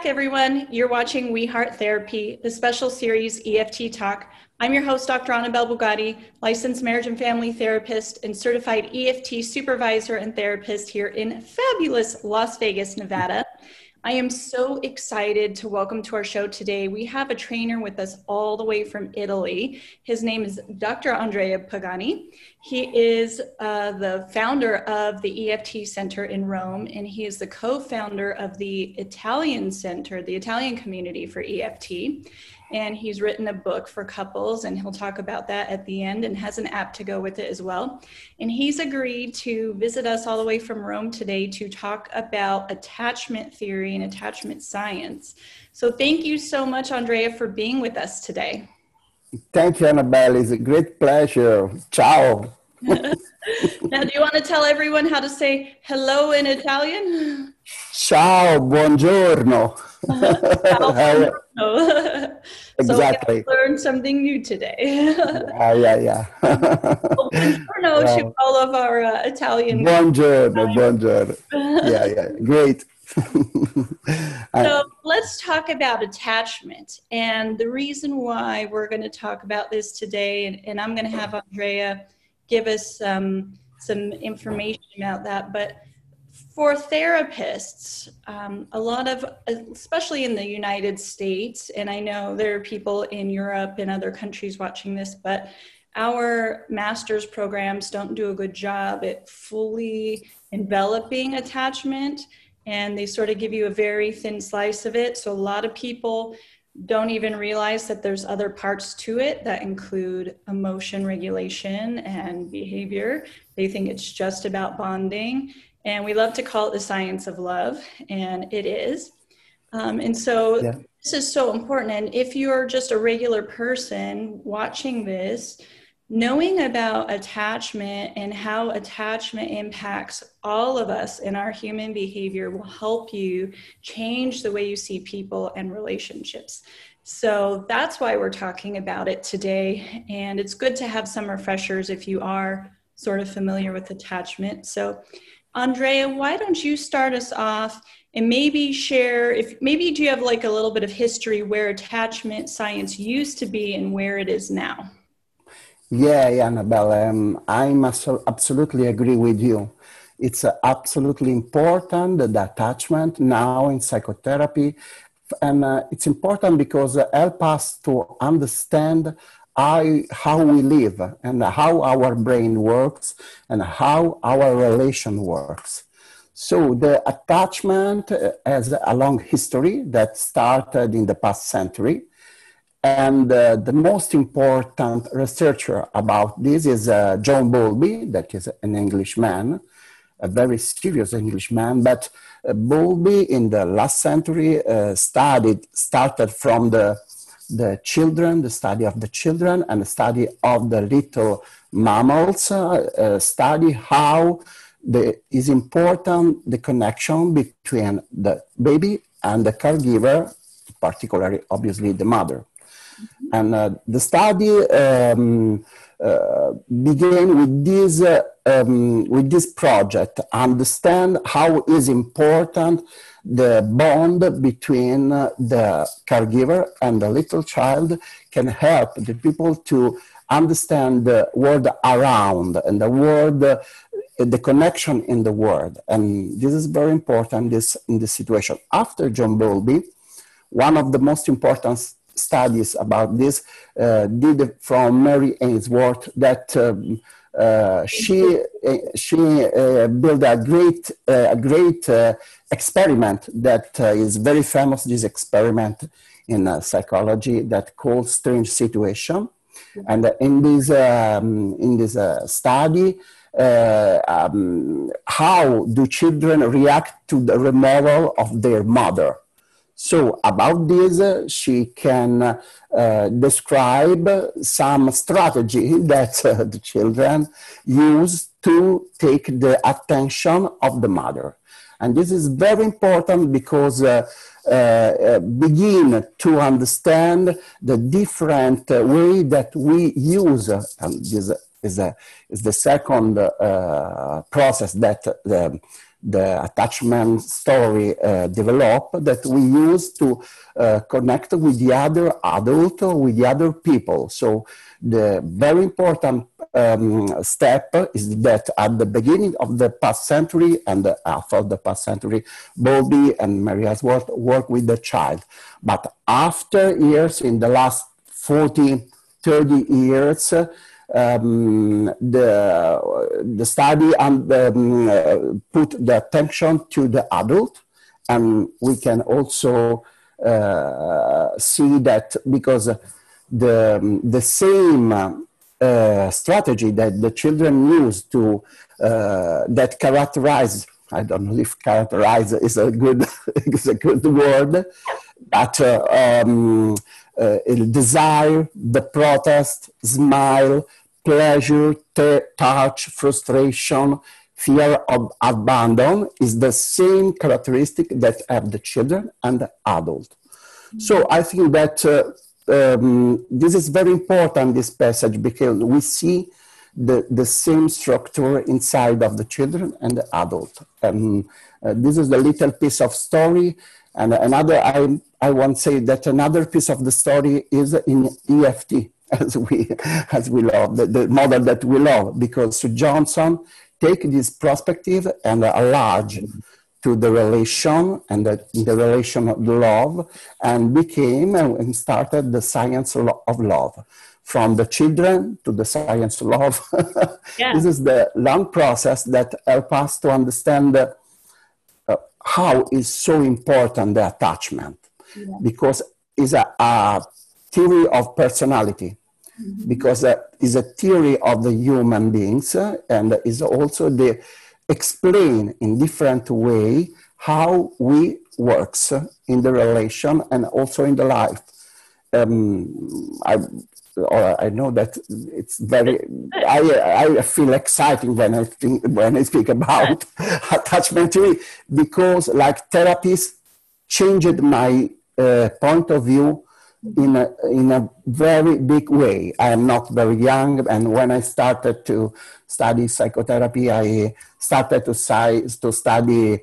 back, everyone. You're watching We Heart Therapy, the special series EFT Talk. I'm your host, Dr. Annabelle Bugatti, licensed marriage and family therapist and certified EFT supervisor and therapist here in fabulous Las Vegas, Nevada. I am so excited to welcome to our show today. We have a trainer with us all the way from Italy. His name is Dr. Andrea Pagani. He is uh, the founder of the EFT Center in Rome, and he is the co founder of the Italian Center, the Italian community for EFT and he's written a book for couples and he'll talk about that at the end and has an app to go with it as well. And he's agreed to visit us all the way from rome today to talk about attachment theory and attachment science. So thank you so much andrea for being with us today. Thank you annabelle. It's a great pleasure. Ciao now do you want to tell everyone how to say hello in italian ciao buongiorno exactly. So learned something new today. yeah, yeah, yeah. Buongiorno uh, to all of our uh, Italian. Buongiorno, buongiorno. yeah, yeah, great. so let's talk about attachment. And the reason why we're going to talk about this today, and, and I'm going to have Andrea give us um, some information about that, but for therapists, um, a lot of, especially in the United States, and I know there are people in Europe and other countries watching this, but our master's programs don't do a good job at fully enveloping attachment and they sort of give you a very thin slice of it. So a lot of people don't even realize that there's other parts to it that include emotion regulation and behavior. They think it's just about bonding. And we love to call it the science of love, and it is. Um, and so yeah. this is so important. And if you're just a regular person watching this, knowing about attachment and how attachment impacts all of us in our human behavior will help you change the way you see people and relationships. So that's why we're talking about it today. And it's good to have some refreshers if you are sort of familiar with attachment. So Andrea, why don't you start us off and maybe share if maybe do you have like a little bit of history where attachment science used to be and where it is now? Yeah, Annabelle, um, I must absolutely agree with you. It's uh, absolutely important the attachment now in psychotherapy, and uh, it's important because it help us to understand how, how we live and how our brain works and how our relation works. So the attachment has a long history that started in the past century. And uh, the most important researcher about this is uh, John Bowlby, that is an Englishman, a very serious Englishman. But uh, Bowlby in the last century uh, studied, started from the the children, the study of the children, and the study of the little mammals, uh, uh, study how the, is important the connection between the baby and the caregiver, particularly, obviously, the mother. And uh, the study um, uh, began with this, uh, um, with this project, understand how is important the bond between the caregiver and the little child can help the people to understand the world around and the world uh, the connection in the world. And this is very important this in this situation. After john bowlby one of the most important studies about this uh, did from mary ainsworth that um, uh, she uh, she uh, built a great a great experiment that is very famous. This experiment in psychology that called strange situation, and in this um, in this study. Uh, um, how do children react to the removal of their mother? So about this, uh, she can uh, describe some strategy that uh, the children use to take the attention of the mother. And this is very important because uh, uh, begin to understand the different way that we use, and this is, a, is the second process that the the attachment story uh, developed that we use to uh, connect with the other adult or with the other people. So the very important um, step is that at the beginning of the past century and of the past century, Bowlby and Mary Ainsworth worked with the child. But after years, in the last 40, 30 years, um, the, the study and um, uh, put the attention to the adult. And we can also uh, see that because the, the same uh, strategy that the children use to, uh, that characterize, I don't know if characterize is a good, is a good word, but uh, um, uh, desire, the protest, smile, pleasure, touch, frustration, fear of abandon is the same characteristic that have the children and the adult. So I think that uh, um, this is very important, this passage, because we see the, the same structure inside of the children and the adult. Um, uh, this is the little piece of story. And another, I, I want to say that another piece of the story is in EFT, as we, as we love, the, the model that we love, because Johnson take this perspective and enlarge to the relation and the, the relation of love and became and started the science of love from the children to the science of love. yeah. this is the long process that help us to understand uh, how is so important the attachment yeah. because it's a, a theory of personality. Because uh, it's a theory of the human beings uh, and is also the explain in different way how we works in the relation and also in the life. Um, I, or I know that it's very, I, I feel exciting when I think, when I speak about attachment theory because like therapies changed my uh, point of view in a, in a very big way. I am not very young, and when I started to study psychotherapy, I started to, to study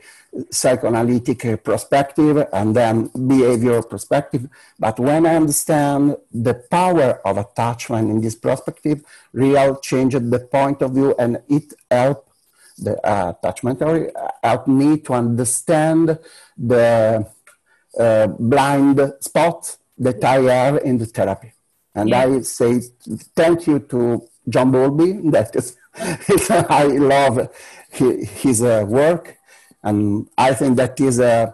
psychoanalytic perspective and then behavioral perspective. But when I understand the power of attachment in this perspective, real changed the point of view, and it helped the uh, attachment theory helped me to understand the uh, blind spots that I have in the therapy. And yeah. I say thank you to John Bowlby. That is, I love his uh, work, and I think that is uh,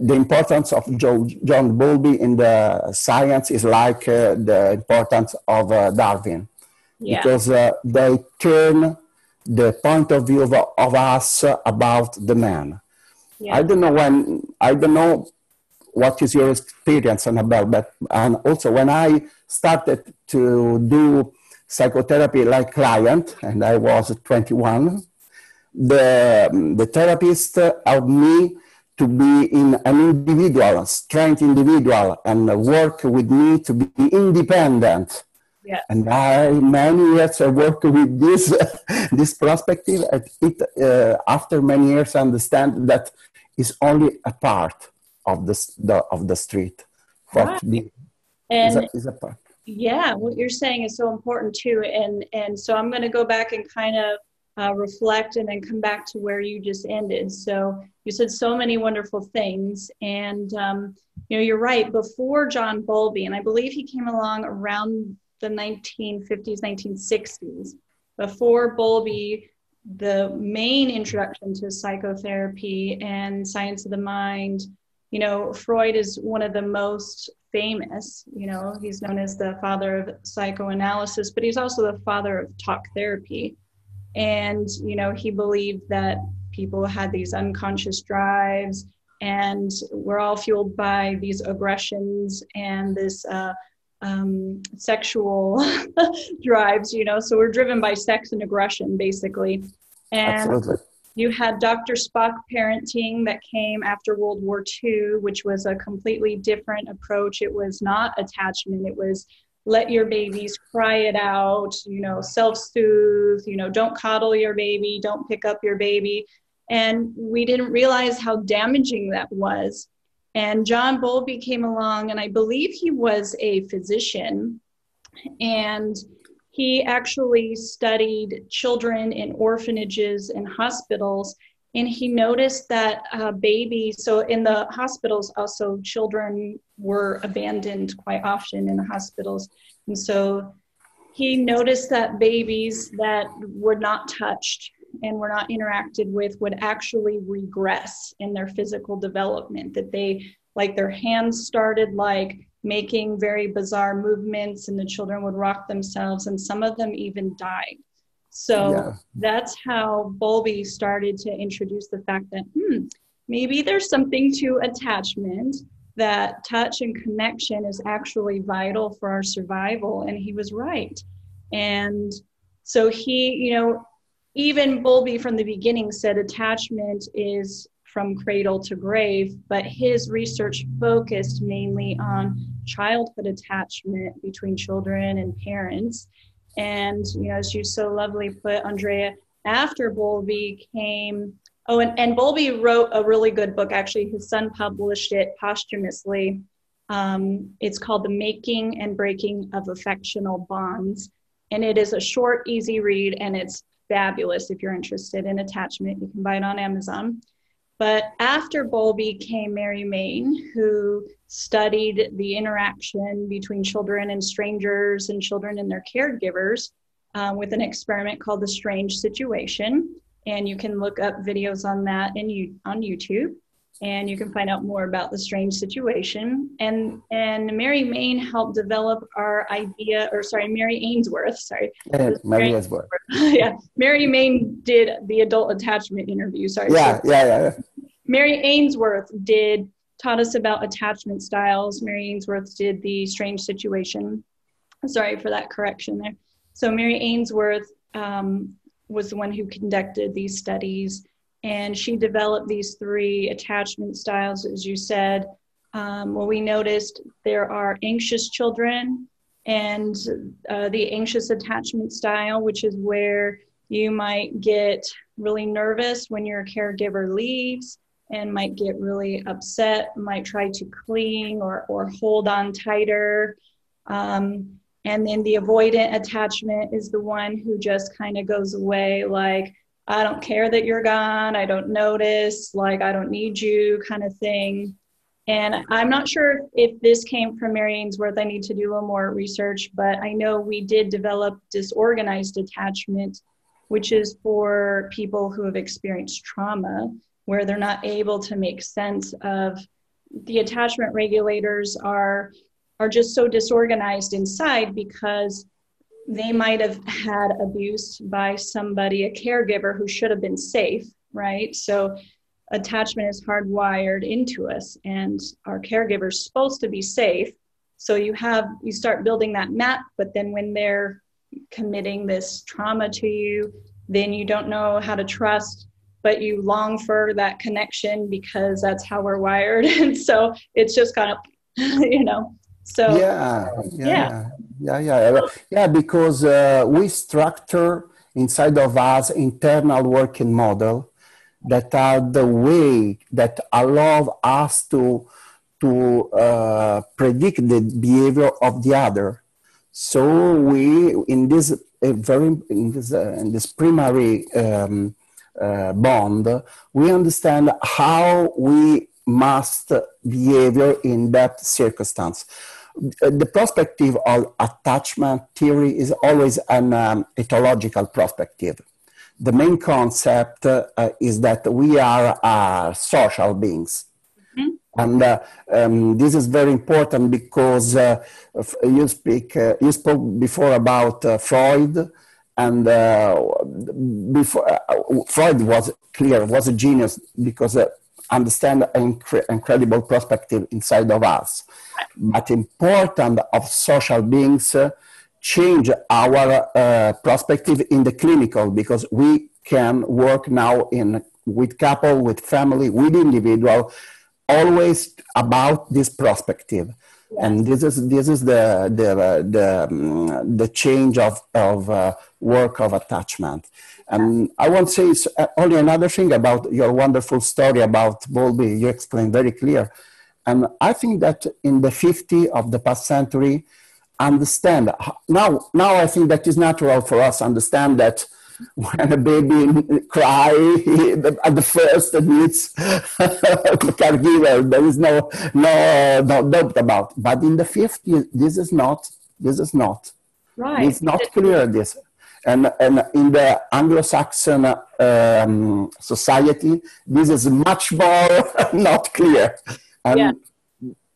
the importance of Joe, John Bowlby in the science is like uh, the importance of uh, Darwin, yeah. because uh, they turn the point of view of, of us about the man. Yeah. I don't know when I don't know what is your experience, Annabelle? But and also when I started to do psychotherapy like client, and I was 21, the the therapist helped me to be in an individual, strength individual, and work with me to be independent. Yeah. And I many years I work with this this perspective. It uh, after many years I understand that is only a part of the, the of the street. Right. The, and is a, is a part. yeah, what you're saying is so important too. And and so I'm going to go back and kind of uh, reflect and then come back to where you just ended. So you said so many wonderful things, and um, you know you're right. Before John Bowlby, and I believe he came along around the 1950s, 1960s. Before Bowlby, the main introduction to psychotherapy and science of the mind you know, Freud is one of the most famous, you know, he's known as the father of psychoanalysis, but he's also the father of talk therapy. And, you know, he believed that people had these unconscious drives and we're all fueled by these aggressions and this uh, um, sexual drives, you know, so we're driven by sex and aggression basically. And Absolutely. You had Dr. Spock parenting that came after World War II, which was a completely different approach. It was not attachment, it was let your babies cry it out, you know, self soothe, you know, don't coddle your baby, don't pick up your baby. And we didn't realize how damaging that was. And John Bowlby came along, and I believe he was a physician. And he actually studied children in orphanages and hospitals. And he noticed that uh, babies, so in the hospitals, also children were abandoned quite often in the hospitals. And so he noticed that babies that were not touched and were not interacted with would actually regress in their physical development that they like their hands started like making very bizarre movements and the children would rock themselves and some of them even died so yeah. that's how Bowlby started to introduce the fact that hmm, maybe there's something to attachment that touch and connection is actually vital for our survival and he was right and so he you know even Bowlby from the beginning said attachment is from cradle to grave, but his research focused mainly on childhood attachment between children and parents. And, you know, as you so lovely put, Andrea, after Bowlby came, oh, and, and Bowlby wrote a really good book. Actually, his son published it posthumously. Um, it's called The Making and Breaking of Affectional Bonds. And it is a short, easy read, and it's fabulous if you're interested in attachment. You can buy it on Amazon. But after Bowlby came Mary Main, who studied the interaction between children and strangers and children and their caregivers um, with an experiment called the Strange Situation. And you can look up videos on that in, on YouTube and you can find out more about the strange situation. And and Mary Main helped develop our idea, or sorry, Mary Ainsworth, sorry. Yeah, Mary Ainsworth. yeah, Mary Main did the adult attachment interview. Sorry. Yeah, yeah, yeah. Mary Ainsworth did taught us about attachment styles. Mary Ainsworth did the strange situation. Sorry for that correction there. So Mary Ainsworth um, was the one who conducted these studies and she developed these three attachment styles, as you said. Um, well, we noticed there are anxious children and uh, the anxious attachment style, which is where you might get really nervous when your caregiver leaves and might get really upset, might try to cling or, or hold on tighter. Um, and then the avoidant attachment is the one who just kind of goes away, like, I don't care that you're gone. I don't notice, like, I don't need you kind of thing. And I'm not sure if this came from Mary Ainsworth. I need to do a little more research, but I know we did develop disorganized attachment, which is for people who have experienced trauma, where they're not able to make sense of the attachment regulators are are just so disorganized inside because they might have had abuse by somebody, a caregiver who should have been safe, right? So attachment is hardwired into us, and our caregiver's supposed to be safe. So you have you start building that map, but then when they're committing this trauma to you, then you don't know how to trust, but you long for that connection because that's how we're wired. And so it's just kind of, you know, so yeah, yeah. yeah yeah, yeah, yeah. Because uh, we structure inside of us internal working model that are the way that allow us to to uh, predict the behavior of the other. So we in this very in this uh, in this primary um, uh, bond, we understand how we must behavior in that circumstance the perspective of attachment theory is always an um, ethological perspective. The main concept uh, is that we are uh, social beings. Mm-hmm. And uh, um, this is very important because uh, you speak, uh, you spoke before about uh, Freud, and before Freud was clear, was a genius because understand an incre- incredible perspective inside of us. But important of social beings uh, change our uh, perspective in the clinical because we can work now in with couple, with family, with individual, always about this perspective. Yes. And this is this is the the the, um, the change of of uh, work of attachment. And I want to say uh, only another thing about your wonderful story about Bowlby. You explained very clear, and I think that in the 50 of the past century, understand now. Now I think that is natural for us understand that when a baby cry at the first needs the caregiver. There is no no no doubt about. But in the 50s this is not this is not. Right. It's not clear this and, and in the anglo-saxon um, society this is much more not clear. And yeah.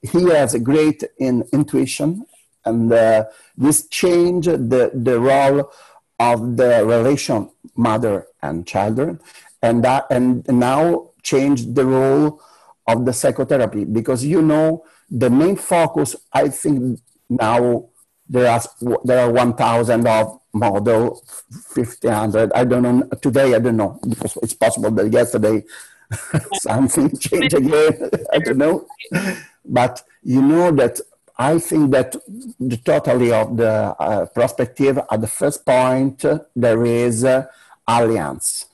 he has a great in intuition. And uh, this changed the, the role of the relation mother and children. And that and now changed the role of the psychotherapy. Because you know the main focus i think now there are there are 1000 of model 1500 i don't know. Today i don't know. It's possible that yesterday something changed again. I don't know. But you know that I think that the totally of the uh, perspective at the first point uh, there is uh, alliance,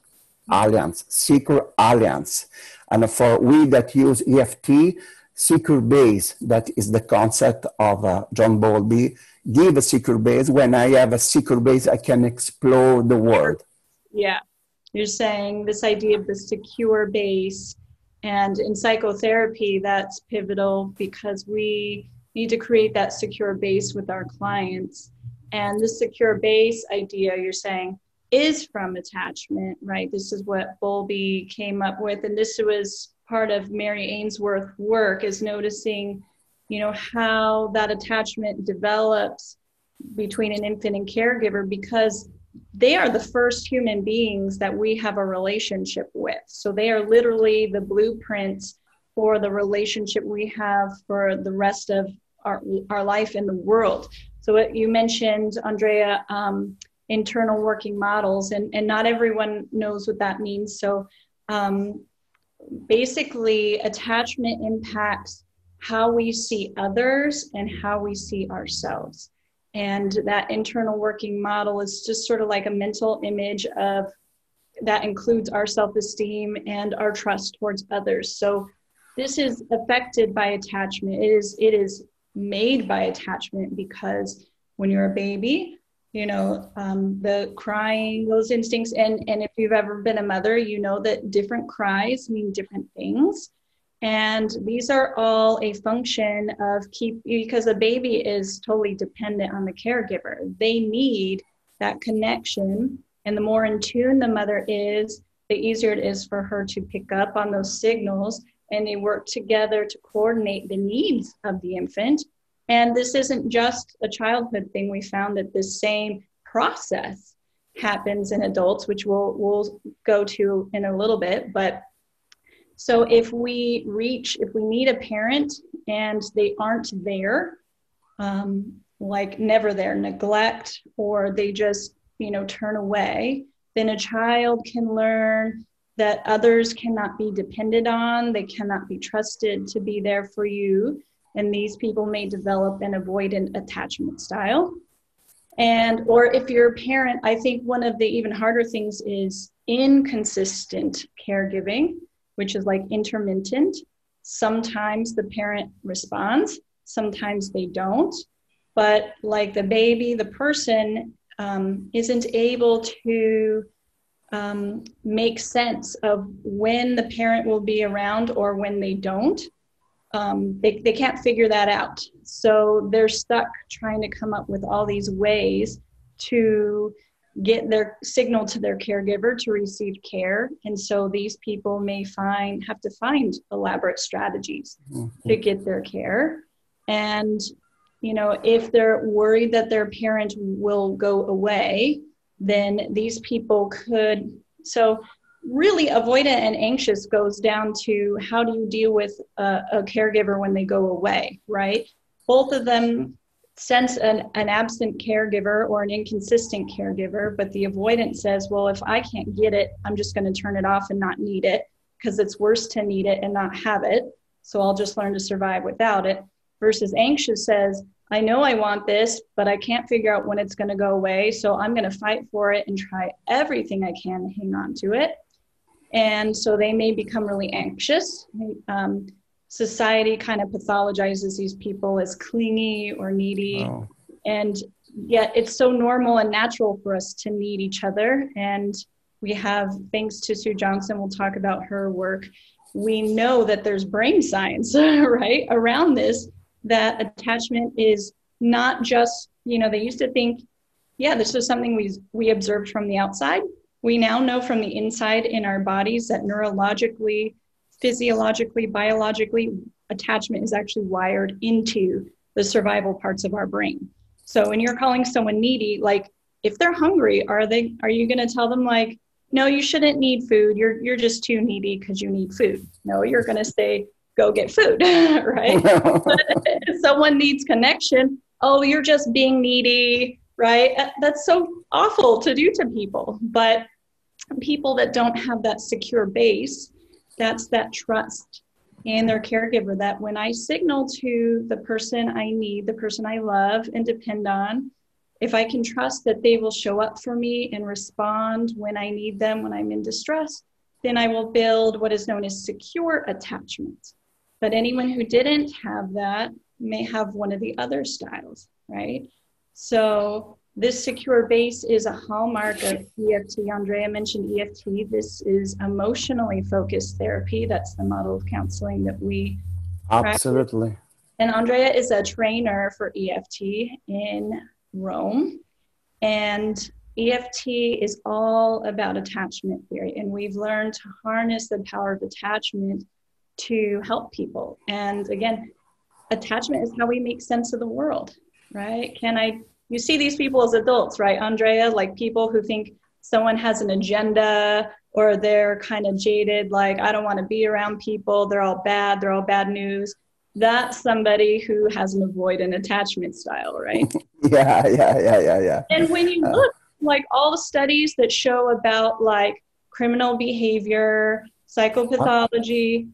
alliance, secure alliance, and for we that use EFT, secure base that is the concept of uh, John Bowlby. Give a secure base. When I have a secure base, I can explore the world. Yeah, you're saying this idea of the secure base, and in psychotherapy, that's pivotal because we need to create that secure base with our clients. And the secure base idea you're saying is from attachment, right? This is what Bowlby came up with. And this was part of Mary Ainsworth's work is noticing, you know, how that attachment develops between an infant and caregiver because they are the first human beings that we have a relationship with. So they are literally the blueprints for the relationship we have for the rest of our, our life in the world. So what you mentioned, Andrea, um, internal working models, and, and not everyone knows what that means. So um, basically, attachment impacts how we see others and how we see ourselves. And that internal working model is just sort of like a mental image of that includes our self esteem and our trust towards others. So this is affected by attachment. It is it is made by attachment because when you're a baby, you know um, the crying, those instincts, and and if you've ever been a mother, you know that different cries mean different things. And these are all a function of keep because a baby is totally dependent on the caregiver. They need that connection. And the more in tune the mother is, the easier it is for her to pick up on those signals and they work together to coordinate the needs of the infant. And this isn't just a childhood thing. We found that this same process happens in adults, which we'll, we'll go to in a little bit. But so if we reach, if we need a parent and they aren't there, um, like never there, neglect, or they just, you know, turn away, then a child can learn that others cannot be depended on, they cannot be trusted to be there for you. And these people may develop an avoidant attachment style. And, or if you're a parent, I think one of the even harder things is inconsistent caregiving, which is like intermittent. Sometimes the parent responds, sometimes they don't. But like the baby, the person um, isn't able to um, make sense of when the parent will be around or when they don't. Um, they, they can't figure that out. So they're stuck trying to come up with all these ways to get their signal to their caregiver to receive care. And so these people may find have to find elaborate strategies mm-hmm. to get their care. And you know, if they're worried that their parent will go away, then these people could. So, really, avoidant and anxious goes down to how do you deal with a, a caregiver when they go away, right? Both of them sense an, an absent caregiver or an inconsistent caregiver, but the avoidant says, well, if I can't get it, I'm just going to turn it off and not need it because it's worse to need it and not have it. So I'll just learn to survive without it. versus anxious says, I know I want this, but I can't figure out when it's going to go away. So I'm going to fight for it and try everything I can to hang on to it. And so they may become really anxious. Um, society kind of pathologizes these people as clingy or needy. Oh. And yet it's so normal and natural for us to need each other. And we have, thanks to Sue Johnson, we'll talk about her work. We know that there's brain science, right, around this, that attachment is not just, you know, they used to think, yeah, this was something we, we observed from the outside. We now know from the inside in our bodies that neurologically, physiologically, biologically, attachment is actually wired into the survival parts of our brain. So when you're calling someone needy, like if they're hungry, are they are you going to tell them like, no, you shouldn't need food. You're you're just too needy because you need food. No, you're going to say go get food, right? If someone needs connection. Oh, you're just being needy, right? Uh, that's so awful to do to people. But people that don't have that secure base, that's that trust in their caregiver that when I signal to the person I need, the person I love and depend on, if I can trust that they will show up for me and respond when I need them, when I'm in distress, then I will build what is known as secure attachment. But anyone who didn't have that may have one of the other styles, right? So this secure base is a hallmark of EFT. Andrea mentioned EFT. This is emotionally focused therapy. That's the model of counseling that we absolutely. Practice. And Andrea is a trainer for EFT in Rome, and EFT is all about attachment theory. And we've learned to harness the power of attachment to help people. And again, attachment is how we make sense of the world, right? Can I you see these people as adults, right, Andrea? Like people who think someone has an agenda or they're kind of jaded, like, I don't want to be around people. They're all bad. They're all bad news. That's somebody who has an avoidant attachment style, right? yeah, yeah, yeah, yeah, yeah. And when you uh, look, like all the studies that show about like criminal behavior, psychopathology,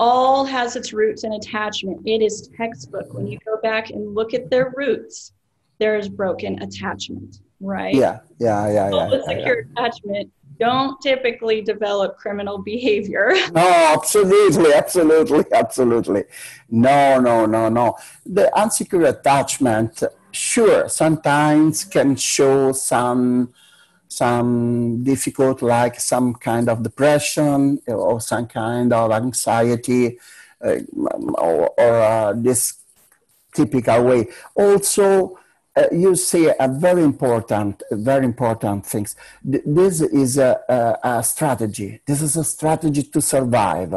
all has its roots in attachment. It is textbook. When you go back and look at their roots, there is broken attachment, right? Yeah, yeah, yeah, yeah. yeah, secure yeah. attachment don't typically develop criminal behavior. no, absolutely, absolutely, absolutely. No, no, no, no. The unsecure attachment, sure, sometimes can show some some difficult, like some kind of depression or some kind of anxiety, uh, or, or uh, this typical way. Also, uh, you see a very important, very important things. This is a, a, a, strategy. This is a strategy to survive.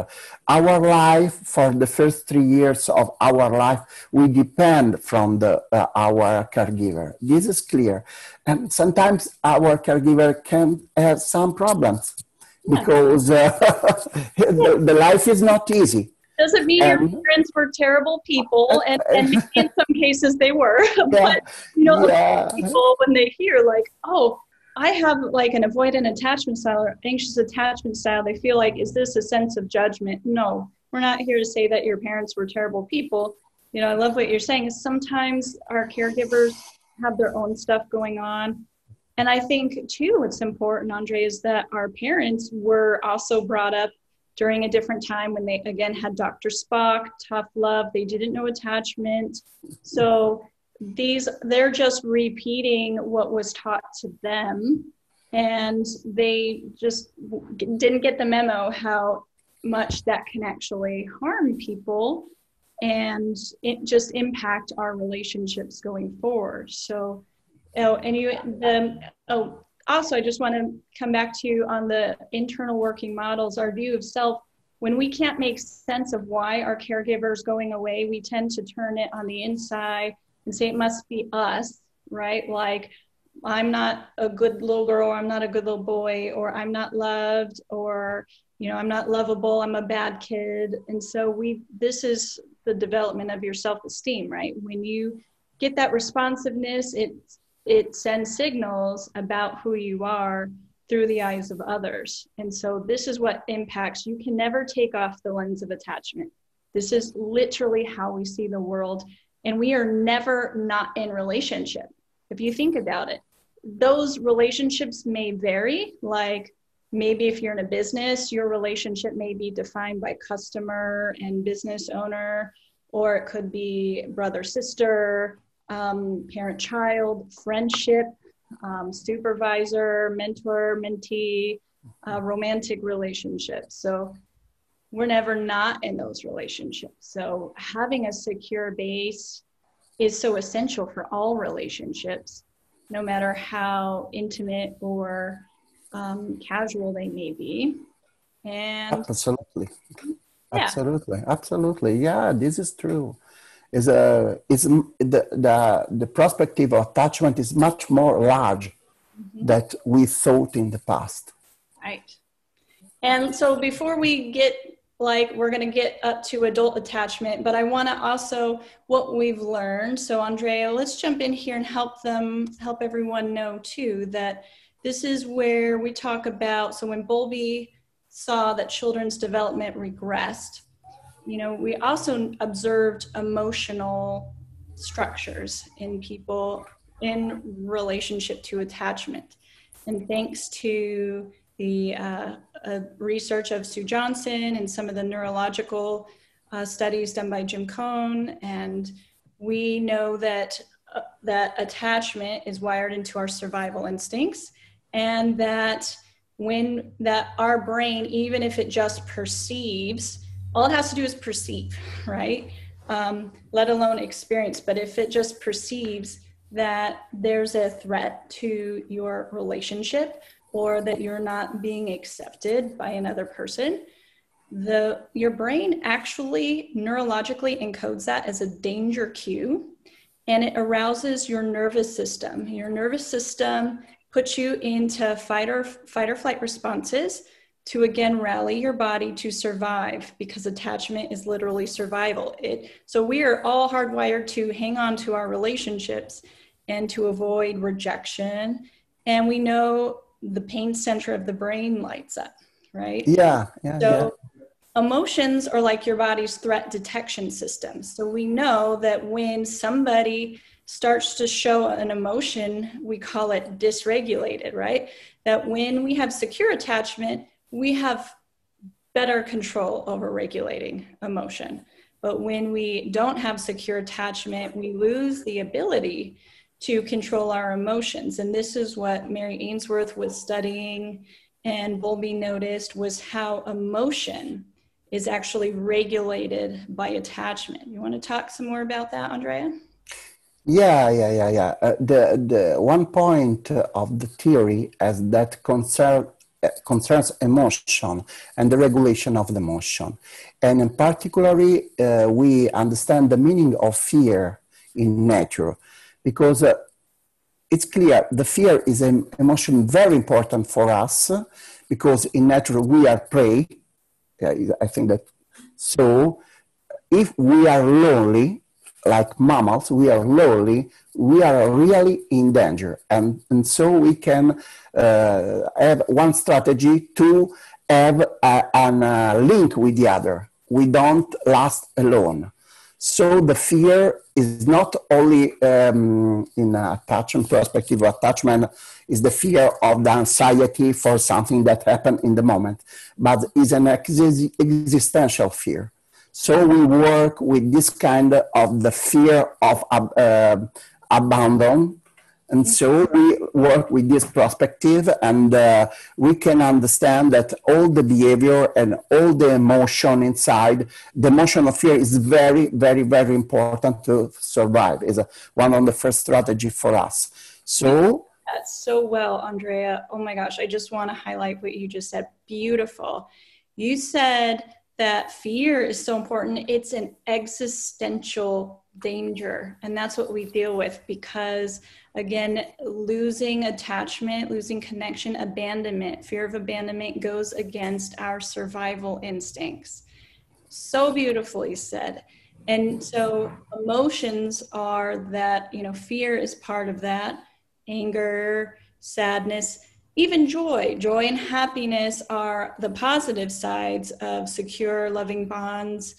Our life, for the first three years of our life, we depend from the uh, our caregiver. This is clear, and sometimes our caregiver can have some problems because uh, the, the life is not easy doesn't mean um, your parents were terrible people, and, and in some cases they were. but you know, yeah. people when they hear like, oh, I have like an avoidant attachment style or anxious attachment style, they feel like, is this a sense of judgment? No, we're not here to say that your parents were terrible people. You know, I love what you're saying. Is sometimes our caregivers have their own stuff going on. And I think too, what's important, Andre, is that our parents were also brought up during a different time when they again had Dr. Spock, tough love, they didn't know attachment. So these they're just repeating what was taught to them and they just didn't get the memo how much that can actually harm people and it just impact our relationships going forward so oh and you um, the oh also, I just want to come back to you on the internal working models, our view of self. When we can't make sense of why our caregiver is going away, we tend to turn it on the inside and say it must be us, right? Like, I'm not a good little girl, or I'm not a good little boy, or I'm not loved, or you know, I'm not lovable, I'm a bad kid. And so we this is the development of your self-esteem, right? When you get that responsiveness, it's it sends signals about who you are through the eyes of others. And so this is what impacts. You can never take off the lens of attachment. This is literally how we see the world. And we are never not in relationship. If you think about it, those relationships may vary. Like maybe if you're in a business, your relationship may be defined by customer and business owner, or it could be brother sister, um, parent child, friendship, um, supervisor, mentor, mentee, uh, romantic relationships. So we're never not in those relationships. So having a secure base is so essential for all relationships, no matter how intimate or um, casual they may be. And absolutely, yeah. absolutely, absolutely, yeah, this is true. Is a is the the the perspective of attachment is much more large mm-hmm. that we thought in the past. Right. And so before we get like we're going to get up to adult attachment but i want to also what we've learned so andrea let's jump in here and help them help everyone know too that this is where we talk about so when bowlby saw that children's development regressed you know we also observed emotional structures in people in relationship to attachment and thanks to the uh, uh, research of Sue Johnson and some of the neurological uh, studies done by Jim Coan. And we know that, uh, that attachment is wired into our survival instincts and that when that our brain, even if it just perceives, all it has to do is perceive, right? Um, let alone experience. But if it just perceives that there's a threat to your relationship, or that you're not being accepted by another person, the your brain actually neurologically encodes that as a danger cue and it arouses your nervous system. Your nervous system puts you into fight or fight or flight responses to again rally your body to survive because attachment is literally survival. It so we are all hardwired to hang on to our relationships and to avoid rejection. And we know the pain center of the brain lights up, right? Yeah. yeah so yeah. emotions are like your body's threat detection system. So we know that when somebody starts to show an emotion, we call it dysregulated, right? That when we have secure attachment, we have better control over regulating emotion. But when we don't have secure attachment, we lose the ability to control our emotions. And this is what Mary Ainsworth was studying and Bowlby noticed was how emotion is actually regulated by attachment. You want to talk some more about that, Andrea? Yeah, yeah, yeah, yeah. Uh, the the one point of the theory as that concern concerns emotion and the regulation of the emotion, and in particularly, uh, we understand the meaning of fear in nature because uh, it's clear the fear is an emotion very important for us because in nature we are prey. I think that so if we are lonely, like mammals, we are lonely, we are really in danger. And, and so we can uh, have one strategy to have a, a link with the other. We don't last alone. So the fear is not only um, in attachment perspective, attachment is the fear of the anxiety for something that happened in the moment, but is an ex- existential fear. So we work with this kind of the fear of uh, abandon, and so we work with this perspective and uh, we can understand that all the behavior and all the emotion inside, the emotion of fear is very, very, very important to survive. Is one of the first strategy for us. So that's so well, Andrea. Oh my gosh, I just want to highlight what you just said. Beautiful. You said that fear is so important. It's an existential danger. And that's what we deal with because, again, losing attachment, losing connection, abandonment, fear of abandonment goes against our survival instincts. So beautifully said. And so emotions are that, you know, fear is part of that, anger, sadness, even joy. Joy and happiness are the positive sides of secure, loving bonds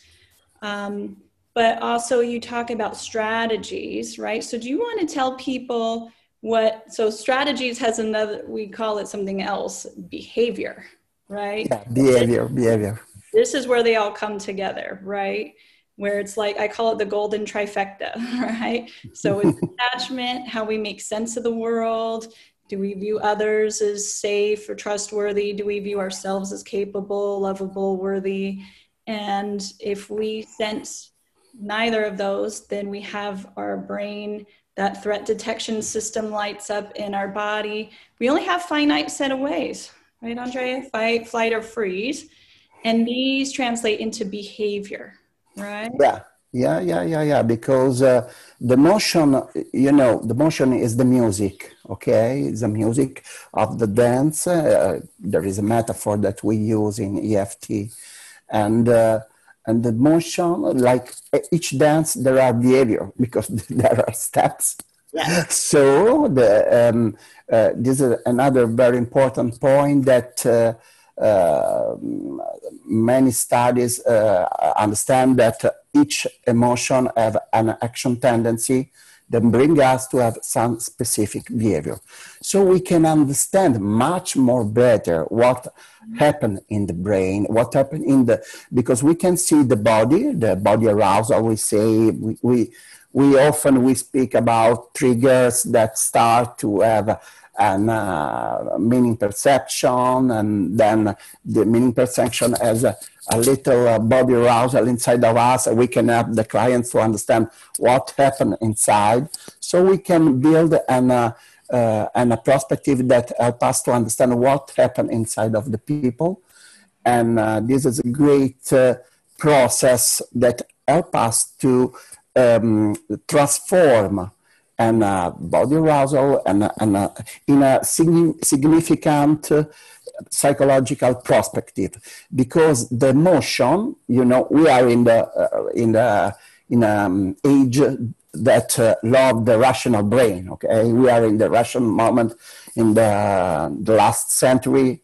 Um, but also, you talk about strategies, right? So, do you want to tell people what? So, strategies has another, we call it something else behavior, right? Yeah, behavior, behavior. This is where they all come together, right? Where it's like, I call it the golden trifecta, right? So, it's attachment, how we make sense of the world, do we view others as safe or trustworthy? Do we view ourselves as capable, lovable, worthy? And if we sense neither of those, then we have our brain, that threat detection system lights up in our body. We only have finite set of ways, right, Andrea? Fight, flight, or freeze. And these translate into behavior, right? Yeah. Yeah, yeah, yeah, yeah. Because uh, the motion, you know, the motion is the music. Okay, it's the music of the dance. Uh, there is a metaphor that we use in EFT, and uh, and the motion, like each dance, there are behavior because there are steps. Yeah. So the um, uh, this is another very important point that uh, uh, many studies uh, understand that each emotion have an action tendency that bring us to have some specific behavior. So we can understand much more better what happened in the brain, what happened in the, because we can see the body, the body arousal, we say, we, we, we often, we speak about triggers that start to have and uh, meaning perception, and then the meaning perception as a, a little uh, body arousal inside of us. We can help the clients to understand what happened inside, so we can build an, uh, uh, an a perspective that help us to understand what happened inside of the people. And uh, this is a great uh, process that help us to um, transform and uh, body arousal and, and uh, in a significant psychological perspective because the emotion you know we are in the uh, in the in an um, age that uh, love the rational brain okay we are in the rational moment in the, the last century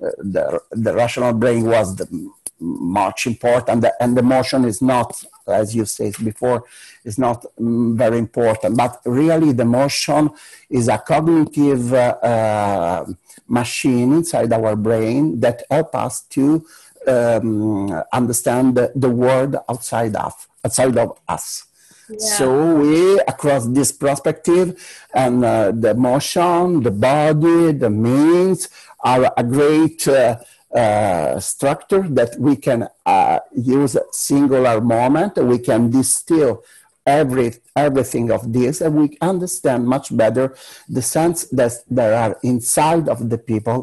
uh, the, the rational brain was the much important and the motion is not as you said before is not mm, very important. But really, the motion is a cognitive uh, uh, machine inside our brain that help us to um, understand the, the, world outside of outside of us. Yeah. So we, across this perspective, and uh, the motion, the body, the means are a great uh, uh, structure that we can uh, use singular moment. We can distill every everything of this and we understand much better the sense that there are inside of the people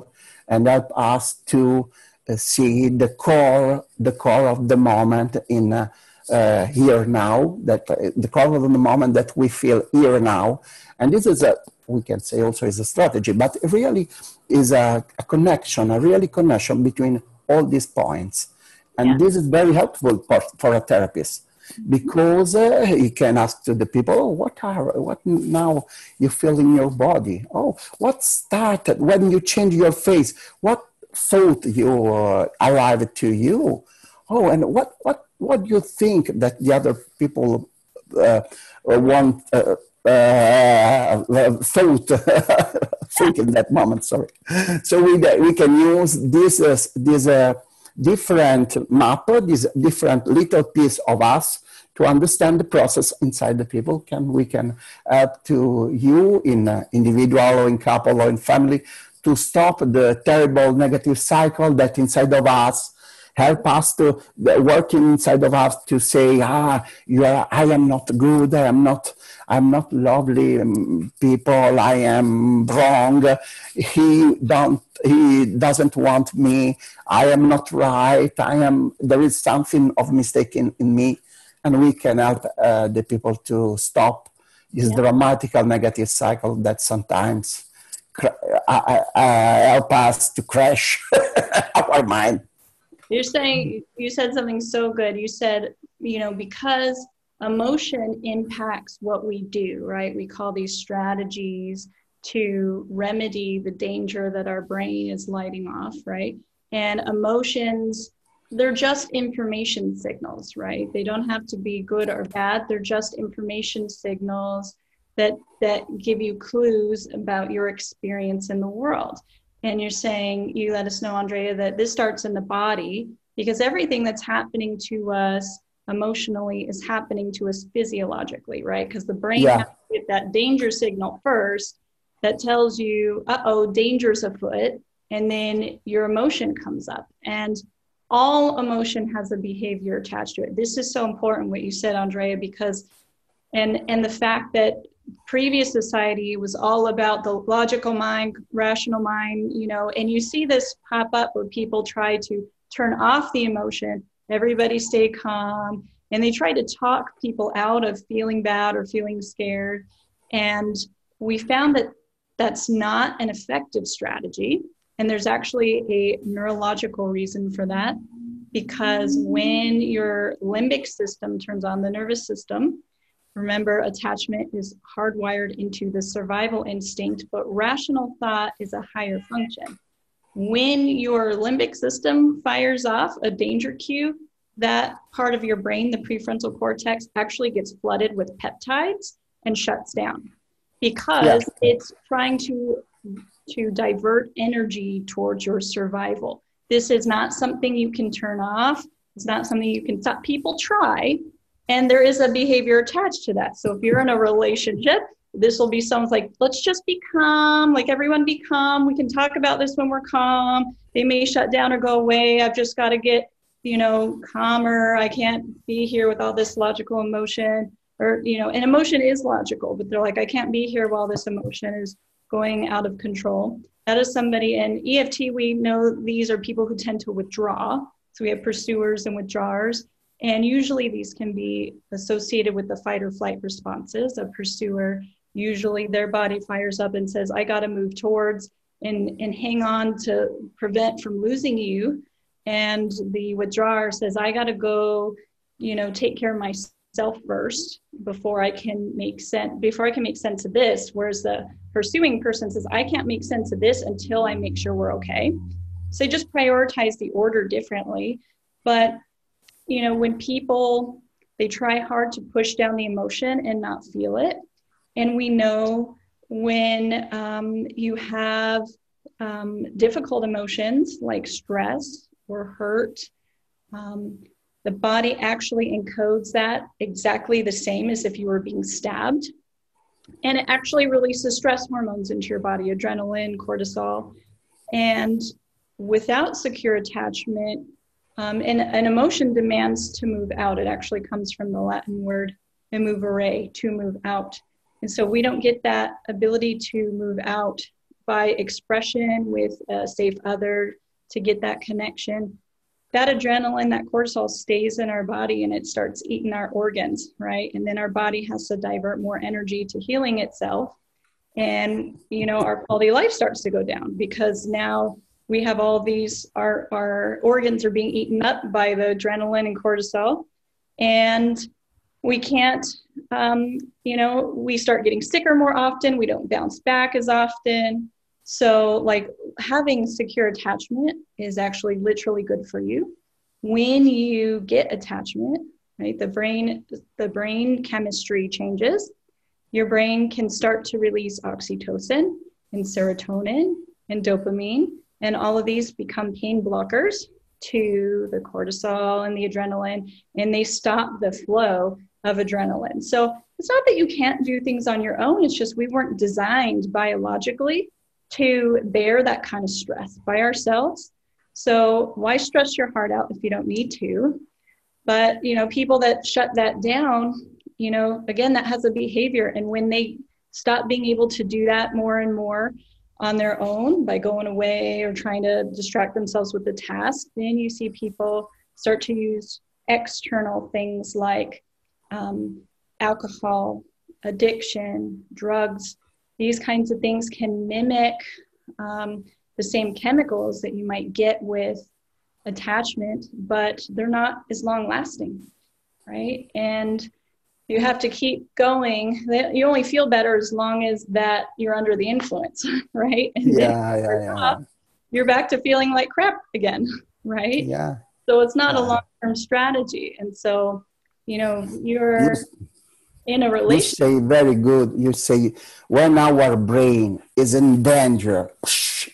and help us to uh, see the core the core of the moment in uh, uh, here now that uh, the core of the moment that we feel here now. And this is a we can say also is a strategy but really is a, a connection a really connection between all these points. And yeah. this is very helpful for, for a therapist because uh, he can ask to the people, oh, what are what now you feel in your body? Oh, what started when you change your face? What thought you uh, arrived to you? Oh, and what what what do you think that the other people uh, want? Uh, uh, thought think in that moment sorry so we, we can use this uh, this uh, different map, this different little piece of us to understand the process inside the people. Can we can help to you in uh, individual or in couple or in family to stop the terrible negative cycle that inside of us help us to working inside of us to say ah you are i am not good. I am not i'm not lovely um, people. I am wrong. He don't he doesn't want me. I am not right. I am there is something of mistake in, in me. And we can help uh, the people to stop this yeah. dramatical negative cycle that sometimes uh, uh, uh, help us to crash our mind you're saying you said something so good you said you know because emotion impacts what we do right we call these strategies to remedy the danger that our brain is lighting off, right? And emotions they're just information signals, right? They don't have to be good or bad. They're just information signals that that give you clues about your experience in the world. And you're saying, you let us know, Andrea, that this starts in the body because everything that's happening to us emotionally is happening to us physiologically, right? Because the brain yeah. has to get that danger signal first that tells you, uh oh, danger's afoot. And then your emotion comes up. And all emotion has a behavior attached to it. This is so important what you said, Andrea, because and and the fact that previous society was all about the logical mind, rational mind, you know, and you see this pop up where people try to turn off the emotion, everybody stay calm, and they try to talk people out of feeling bad or feeling scared. And we found that that's not an effective strategy. And there's actually a neurological reason for that because when your limbic system turns on the nervous system, remember attachment is hardwired into the survival instinct, but rational thought is a higher function. When your limbic system fires off a danger cue, that part of your brain, the prefrontal cortex, actually gets flooded with peptides and shuts down because yeah. it's trying to to divert energy towards your survival. This is not something you can turn off. It's not something you can stop. People try, and there is a behavior attached to that. So if you're in a relationship, this will be someone's like, let's just be calm, like everyone be calm. We can talk about this when we're calm. They may shut down or go away. I've just got to get, you know, calmer. I can't be here with all this logical emotion. Or, you know, and emotion is logical, but they're like, I can't be here while this emotion is going out of control. That is somebody in EFT, we know these are people who tend to withdraw. So we have pursuers and withdrawers. And usually these can be associated with the fight or flight responses. A pursuer, usually their body fires up and says, I got to move towards and, and hang on to prevent from losing you. And the withdrawer says, I got to go, you know, take care of myself first before I can make sense before I can make sense of this. Whereas the pursuing person says, I can't make sense of this until I make sure we're okay. So just prioritize the order differently. But you know, when people they try hard to push down the emotion and not feel it. And we know when um, you have um, difficult emotions like stress or hurt, um, the body actually encodes that exactly the same as if you were being stabbed. And it actually releases stress hormones into your body adrenaline, cortisol. And without secure attachment, um, and an emotion demands to move out. It actually comes from the Latin word immovere, to move out. And so we don't get that ability to move out by expression with a safe other to get that connection that adrenaline, that cortisol stays in our body and it starts eating our organs, right? And then our body has to divert more energy to healing itself. And, you know, our quality of life starts to go down because now we have all these, our, our organs are being eaten up by the adrenaline and cortisol. And we can't, um, you know, we start getting sicker more often. We don't bounce back as often. So, like having secure attachment is actually literally good for you. When you get attachment, right, the brain the brain chemistry changes. Your brain can start to release oxytocin and serotonin and dopamine, and all of these become pain blockers to the cortisol and the adrenaline, and they stop the flow of adrenaline. So it's not that you can't do things on your own, it's just we weren't designed biologically to bear that kind of stress by ourselves. So why stress your heart out if you don't need to? But you know, people that shut that down, you know, again, that has a behavior, and when they stop being able to do that more and more on their own by going away or trying to distract themselves with the task, then you see people start to use external things like um, alcohol, addiction, drugs, these kinds of things can mimic um, the same chemicals that you might get with attachment, but they're not as long lasting, right? And you have to keep going. You only feel better as long as that you're under the influence, right? And yeah, yeah, yeah. you're back to feeling like crap again, right? Yeah. So it's not a long term strategy. And so, you know, you're in a relationship. You say very good. You say when our brain is in danger,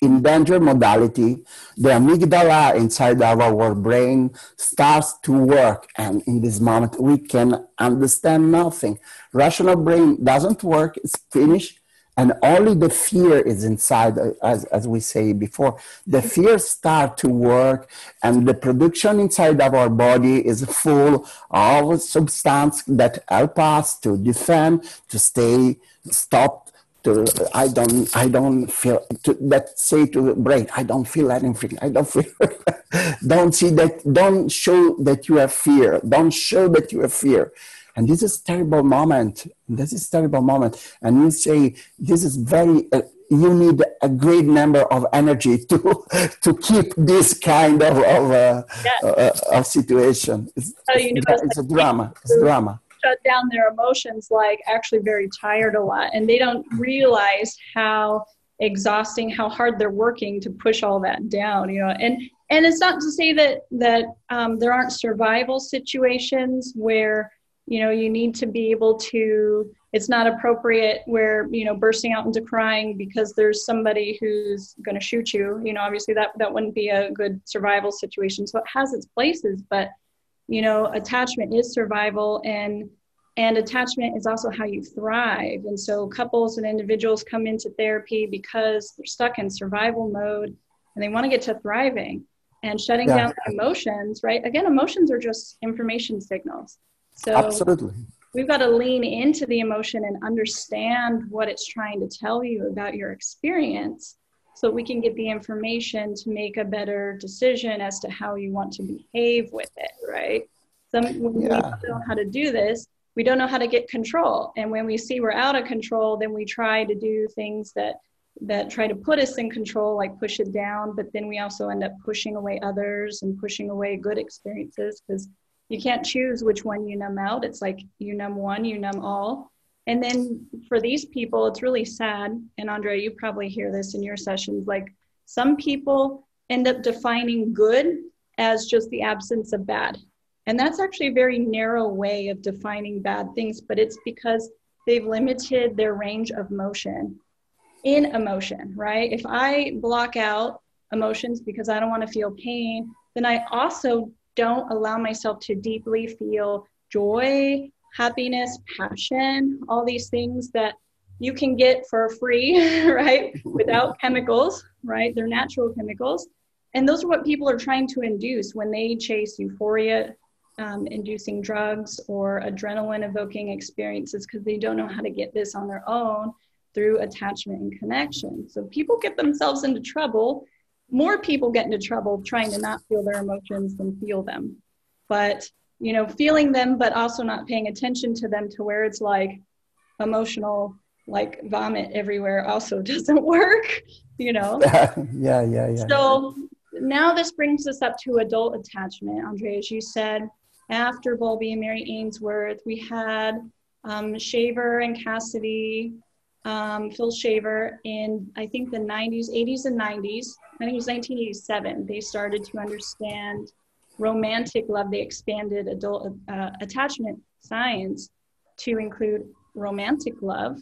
in danger modality, the amygdala inside of our brain starts to work. And in this moment, we can understand nothing. Rational brain doesn't work, it's finished and only the fear is inside as, as we say before the fear start to work and the production inside of our body is full of substance that help us to defend to stay stop to i don't i don't feel to that say to the brain i don't feel anything i don't feel don't see that don't show that you have fear don't show that you have fear and this is terrible moment. This is terrible moment. And you say this is very. Uh, you need a great number of energy to to keep this kind of of, uh, yeah. uh, of situation. It's, so, it's, it's a drama. It's drama. Shut down their emotions, like actually very tired a lot, and they don't realize how exhausting, how hard they're working to push all that down. You know, and and it's not to say that that um, there aren't survival situations where you know you need to be able to it's not appropriate where you know bursting out into crying because there's somebody who's going to shoot you. You know obviously that that wouldn't be a good survival situation. So it has its places but you know attachment is survival and and attachment is also how you thrive and so couples and individuals come into therapy because they're stuck in survival mode and they want to get to thriving and shutting yeah. down emotions right again emotions are just information signals so absolutely. We've got to lean into the emotion and understand what it's trying to tell you about your experience so we can get the information to make a better decision as to how you want to behave with it, right? Some when yeah. we don't know how to do this, we don't know how to get control. And when we see we're out of control, then we try to do things that that try to put us in control, like push it down, but then we also end up pushing away others and pushing away good experiences because you can't choose which one you numb out. It's like you numb one, you numb all. And then for these people, it's really sad. And Andrea, you probably hear this in your sessions. Like some people end up defining good as just the absence of bad. And that's actually a very narrow way of defining bad things, but it's because they've limited their range of motion in emotion, right? If I block out emotions because I don't want to feel pain, then I also don't allow myself to deeply feel joy, happiness, passion, all these things that you can get for free, right? Without chemicals, right? They're natural chemicals. And those are what people are trying to induce when they chase euphoria um, inducing drugs or adrenaline evoking experiences because they don't know how to get this on their own through attachment and connection. So people get themselves into trouble more people get into trouble trying to not feel their emotions than feel them. But, you know, feeling them, but also not paying attention to them to where it's like emotional, like vomit everywhere also doesn't work, you know? yeah, yeah, yeah. So now this brings us up to adult attachment. Andre, as you said, after Bowlby and Mary Ainsworth, we had um, Shaver and Cassidy um, Phil Shaver in I think the 90s, 80s, and 90s. I think it was 1987. They started to understand romantic love. They expanded adult uh, attachment science to include romantic love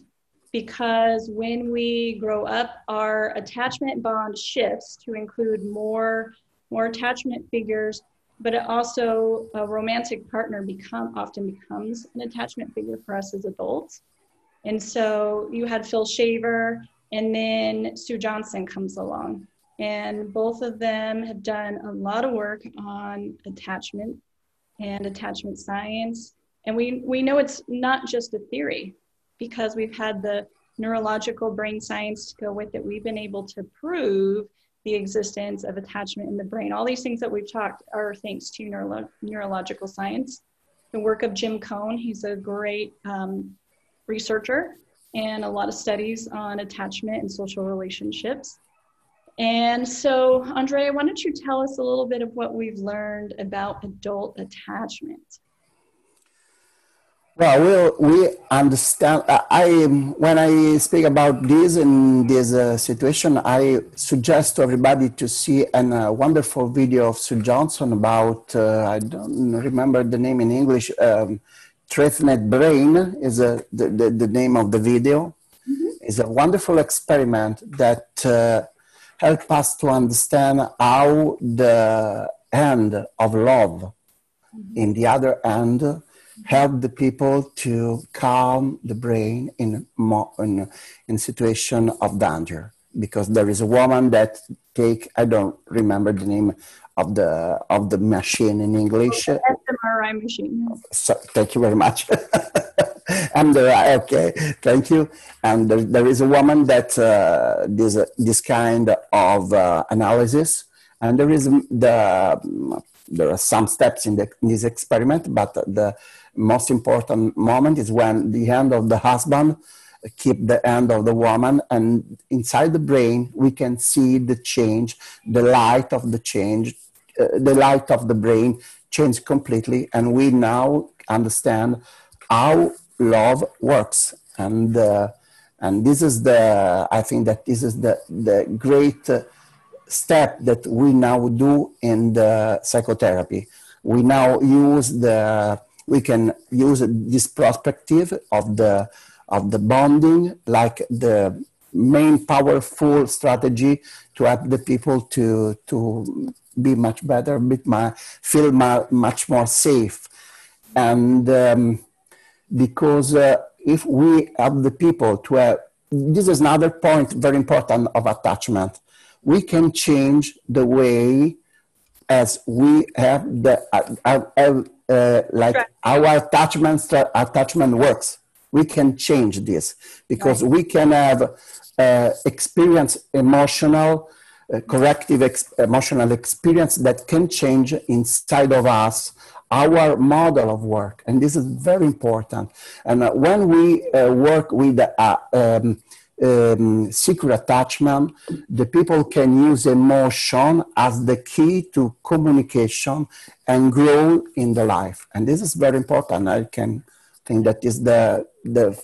because when we grow up, our attachment bond shifts to include more more attachment figures, but it also a romantic partner become often becomes an attachment figure for us as adults. And so you had Phil Shaver, and then Sue Johnson comes along. And both of them have done a lot of work on attachment and attachment science. And we, we know it's not just a theory because we've had the neurological brain science to go with it. We've been able to prove the existence of attachment in the brain. All these things that we've talked are thanks to neuro- neurological science. The work of Jim Coan, he's a great um, researcher and a lot of studies on attachment and social relationships. And so, Andrea, why don't you tell us a little bit of what we've learned about adult attachment? Well, we we understand. I when I speak about this in this uh, situation, I suggest to everybody to see a uh, wonderful video of Sue Johnson about uh, I don't remember the name in English. Um, Brain is a, the, the, the name of the video. Mm-hmm. It's a wonderful experiment that uh, help us to understand how the end of love, mm-hmm. in the other end help the people to calm the brain in, in, in situation of danger because there is a woman that take i don't remember the name of the of the machine in english fMRI machine so, thank you very much. MRI, okay thank you. And there, there is a woman that uh, this uh, this kind of uh, analysis. And there is the there are some steps in, the, in this experiment but the most important moment is when the hand of the husband keep the hand of the woman and inside the brain we can see the change the light of the change uh, the light of the brain change completely and we now understand how love works. And uh, and this is the i think that this is the the great uh, step that we now do in the psychotherapy. We now use the we can use this perspective of the of the bonding like the main powerful strategy to help the people to to be much better, more, feel much more safe, and um, because uh, if we have the people to have, this is another point very important of attachment. We can change the way as we have the uh, uh, uh, like right. our attachment attachment works we can change this because right. we can have uh, experience emotional uh, corrective ex- emotional experience that can change inside of us our model of work and this is very important and uh, when we uh, work with uh, um, um, secure attachment, the people can use emotion as the key to communication and grow in the life. And this is very important. I can think that is the the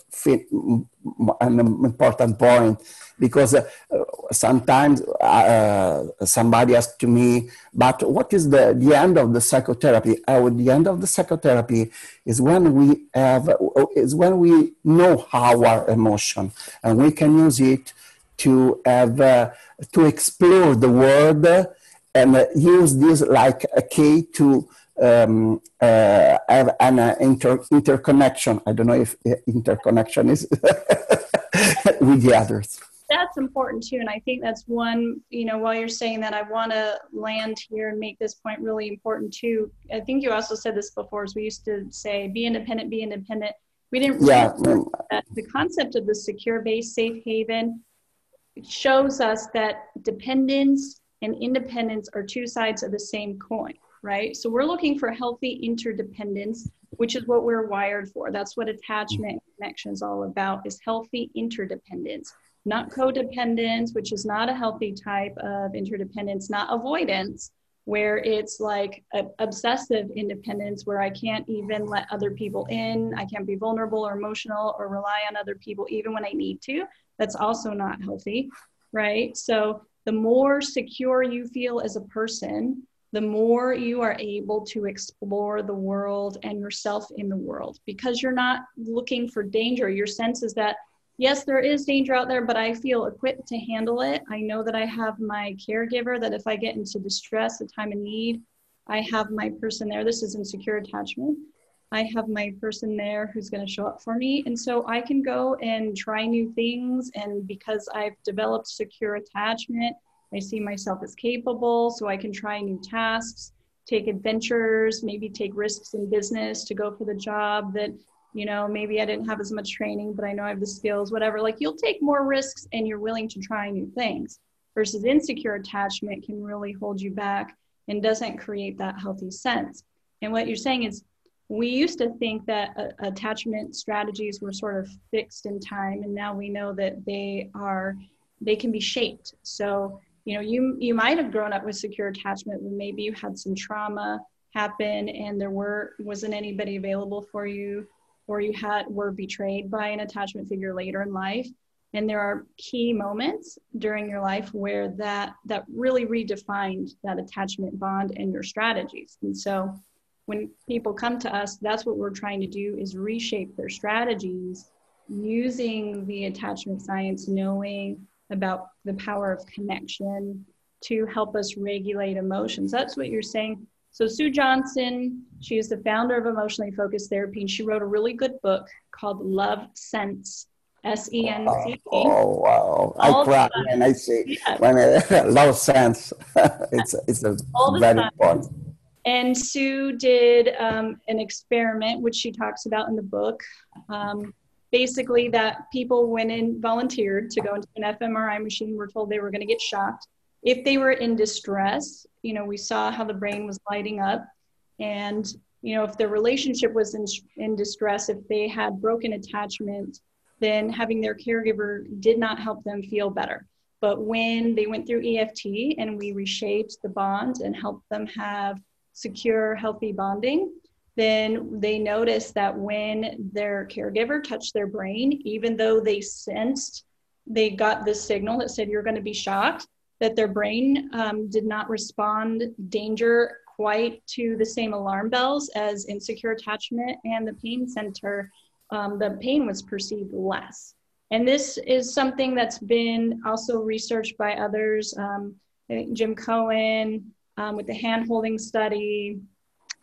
an important point because uh, sometimes uh, somebody asked to me, but what is the, the end of the psychotherapy? Uh, the end of the psychotherapy is when we have is when we know our emotion and we can use it to have uh, to explore the world and use this like a key to um, uh, have an uh, inter- interconnection. I don't know if interconnection is with the others. That's important too, and I think that's one. You know, while you're saying that, I want to land here and make this point really important too. I think you also said this before. As we used to say, "Be independent, be independent." We didn't yeah. that the concept of the secure base safe haven shows us that dependence and independence are two sides of the same coin right? So we're looking for healthy interdependence, which is what we're wired for. That's what attachment connection is all about is healthy interdependence, not codependence, which is not a healthy type of interdependence, not avoidance, where it's like obsessive independence where I can't even let other people in, I can't be vulnerable or emotional or rely on other people even when I need to. That's also not healthy, right? So the more secure you feel as a person, the more you are able to explore the world and yourself in the world because you're not looking for danger. Your sense is that, yes, there is danger out there, but I feel equipped to handle it. I know that I have my caregiver, that if I get into distress, a time of need, I have my person there. This is insecure attachment. I have my person there who's going to show up for me. And so I can go and try new things. And because I've developed secure attachment, I see myself as capable, so I can try new tasks, take adventures, maybe take risks in business to go for the job that, you know, maybe I didn't have as much training, but I know I have the skills, whatever. Like you'll take more risks and you're willing to try new things versus insecure attachment can really hold you back and doesn't create that healthy sense. And what you're saying is, we used to think that uh, attachment strategies were sort of fixed in time, and now we know that they are they can be shaped. So you know you you might have grown up with secure attachment but maybe you had some trauma happen and there were wasn't anybody available for you or you had were betrayed by an attachment figure later in life. And there are key moments during your life where that that really redefined that attachment bond and your strategies. And so when people come to us that's what we're trying to do is reshape their strategies using the attachment science knowing about the power of connection to help us regulate emotions. That's what you're saying so sue johnson she is the founder of emotionally focused therapy and she wrote a really good book called love sense S E N C. Oh wow! I cry when I see yeah. when I love sense. it's it's a very important. And Sue did um, an experiment, which she talks about in the book. Um, basically, that people went in, volunteered to go into an fMRI machine, were told they were going to get shocked. If they were in distress, you know, we saw how the brain was lighting up. And, you know, if their relationship was in, in distress, if they had broken attachment, then having their caregiver did not help them feel better. But when they went through EFT and we reshaped the bond and helped them have secure, healthy bonding, then they noticed that when their caregiver touched their brain, even though they sensed they got this signal that said you're going to be shocked, that their brain um, did not respond danger quite to the same alarm bells as insecure attachment and the pain center um, the pain was perceived less. And this is something that's been also researched by others. Um, i think Jim Coan um, with the hand holding study.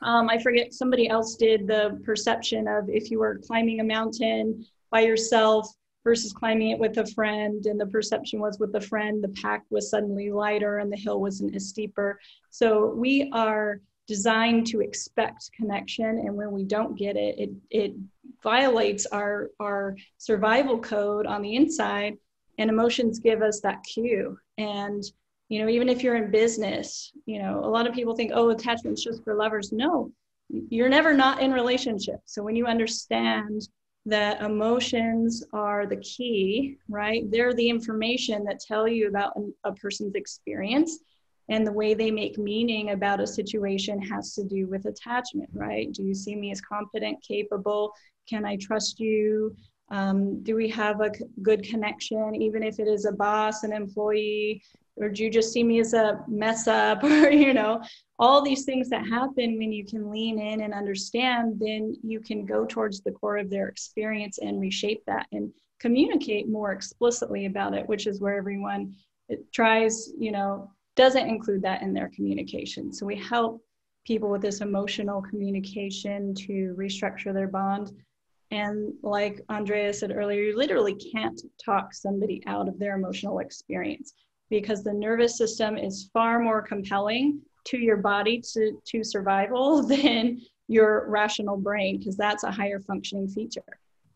Um, I forget, somebody else did the perception of if you were climbing a mountain by yourself versus climbing it with a friend. And the perception was with a friend, the pack was suddenly lighter and the hill wasn't as steeper. So we are designed to expect connection. And when we don't get it, it, it violates our our survival code on the inside and emotions give us that cue and you know even if you're in business you know a lot of people think oh attachment's just for lovers no you're never not in relationship so when you understand that emotions are the key right? They're the information that tell you about a person's experience and the way they make meaning about a situation has to do with attachment right? Do you see me as competent capable? Can I trust you? Um, do we have a good connection, even if it is a boss, an employee, or do you just see me as a mess up, or you know, all these things that happen when you can lean in and understand, then you can go towards the core of their experience and reshape that and communicate more explicitly about it, which is where everyone tries, you know, doesn't include that in their communication. So we help people with this emotional communication to restructure their bond and like Andrea said earlier, you literally can't talk somebody out of their emotional experience because the nervous system is far more compelling to your body to, to survival than your rational brain because that's a higher functioning feature.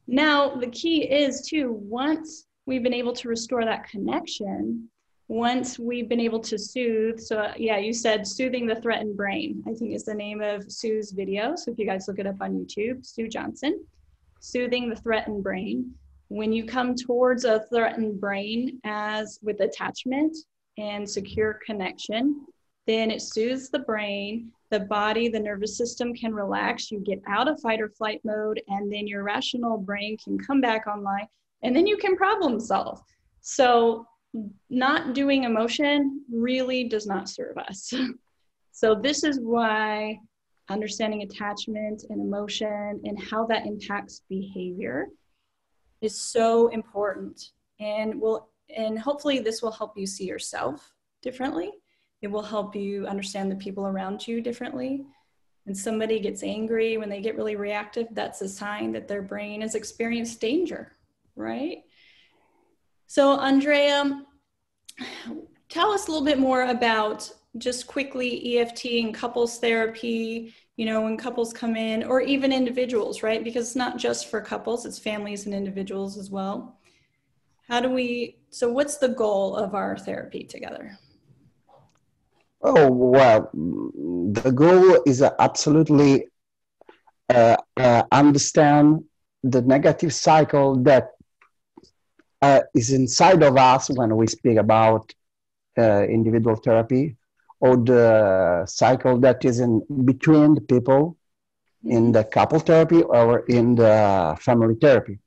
Now, the key is too, once we've been able to restore that connection, once we've been able to soothe, so uh, yeah, you said soothing the threatened brain, I think is the name of Sue's video. So if you guys look it up on YouTube, Sue Johnson soothing the threatened brain. When you come towards a threatened brain as with attachment and secure connection, then it soothes the brain, the body, the nervous system can relax. You get out of fight or flight mode, and then your rational brain can come back online, and then you can problem solve. So, not doing emotion really does not serve us. so, this is why understanding attachment and emotion and how that impacts behavior is so important and will and hopefully this will help you see yourself differently. It will help you understand the people around you differently. And somebody gets angry when they get really reactive that's a sign that their brain has experienced danger right? So andrea tell us a little bit more about just quickly EFT and couples therapy, you know, when couples come in, or even individuals, right? Because it's not just for couples, it's families and individuals as well. How do we, so what's the goal of our therapy together? Oh, well, the goal is absolutely uh, uh, understand the negative cycle that uh, is inside of us when we speak about uh, individual therapy or the cycle that is in between the people in the couple therapy or in the family therapy.